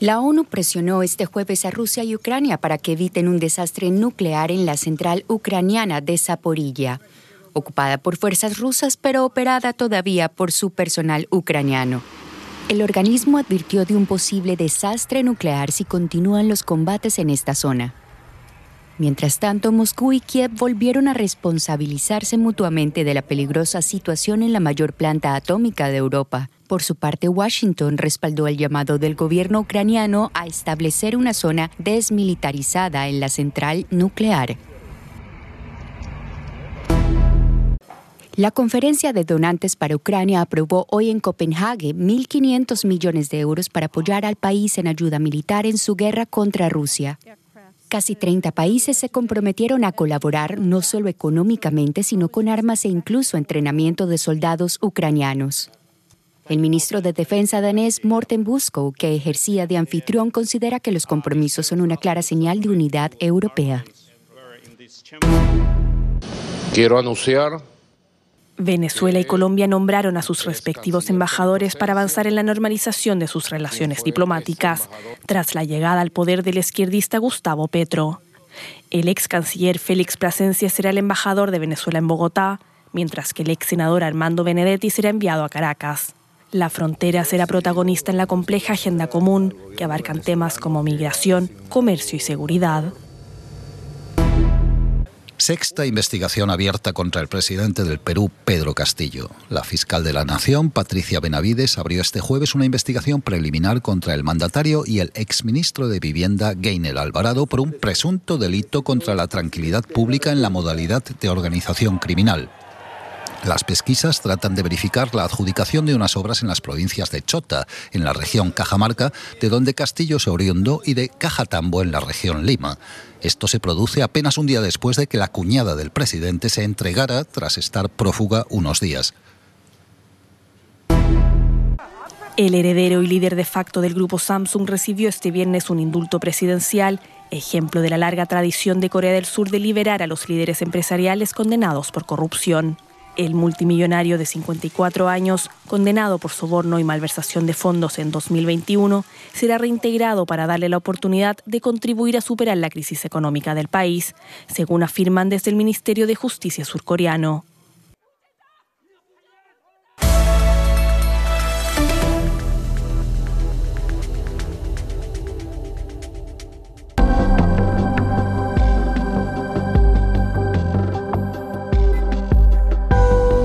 La ONU presionó este jueves a Rusia y Ucrania para que eviten un desastre nuclear en la central ucraniana de Zaporilla, ocupada por fuerzas rusas pero operada todavía por su personal ucraniano. El organismo advirtió de un posible desastre nuclear si continúan los combates en esta zona. Mientras tanto, Moscú y Kiev volvieron a responsabilizarse mutuamente de la peligrosa situación en la mayor planta atómica de Europa, por su parte, Washington respaldó el llamado del gobierno ucraniano a establecer una zona desmilitarizada en la central nuclear. La conferencia de donantes para Ucrania aprobó hoy en Copenhague 1.500 millones de euros para apoyar al país en ayuda militar en su guerra contra Rusia. Casi 30 países se comprometieron a colaborar no solo económicamente, sino con armas e incluso entrenamiento de soldados ucranianos. El ministro de Defensa danés Morten Buskow, que ejercía de anfitrión, considera que los compromisos son una clara señal de unidad europea. Quiero anunciar Venezuela y Colombia nombraron a sus respectivos embajadores para avanzar en la normalización de sus relaciones diplomáticas, tras la llegada al poder del izquierdista Gustavo Petro. El ex canciller Félix Plasencia será el embajador de Venezuela en Bogotá, mientras que el ex senador Armando Benedetti será enviado a Caracas. La frontera será protagonista en la compleja agenda común que abarcan temas como migración, comercio y seguridad. Sexta investigación abierta contra el presidente del Perú, Pedro Castillo. La fiscal de la Nación, Patricia Benavides, abrió este jueves una investigación preliminar contra el mandatario y el exministro de Vivienda, Gainel Alvarado, por un presunto delito contra la tranquilidad pública en la modalidad de organización criminal. Las pesquisas tratan de verificar la adjudicación de unas obras en las provincias de Chota, en la región Cajamarca, de donde Castillo se oriundó, y de Cajatambo, en la región Lima. Esto se produce apenas un día después de que la cuñada del presidente se entregara tras estar prófuga unos días. El heredero y líder de facto del grupo Samsung recibió este viernes un indulto presidencial, ejemplo de la larga tradición de Corea del Sur de liberar a los líderes empresariales condenados por corrupción. El multimillonario de 54 años, condenado por soborno y malversación de fondos en 2021, será reintegrado para darle la oportunidad de contribuir a superar la crisis económica del país, según afirman desde el Ministerio de Justicia surcoreano.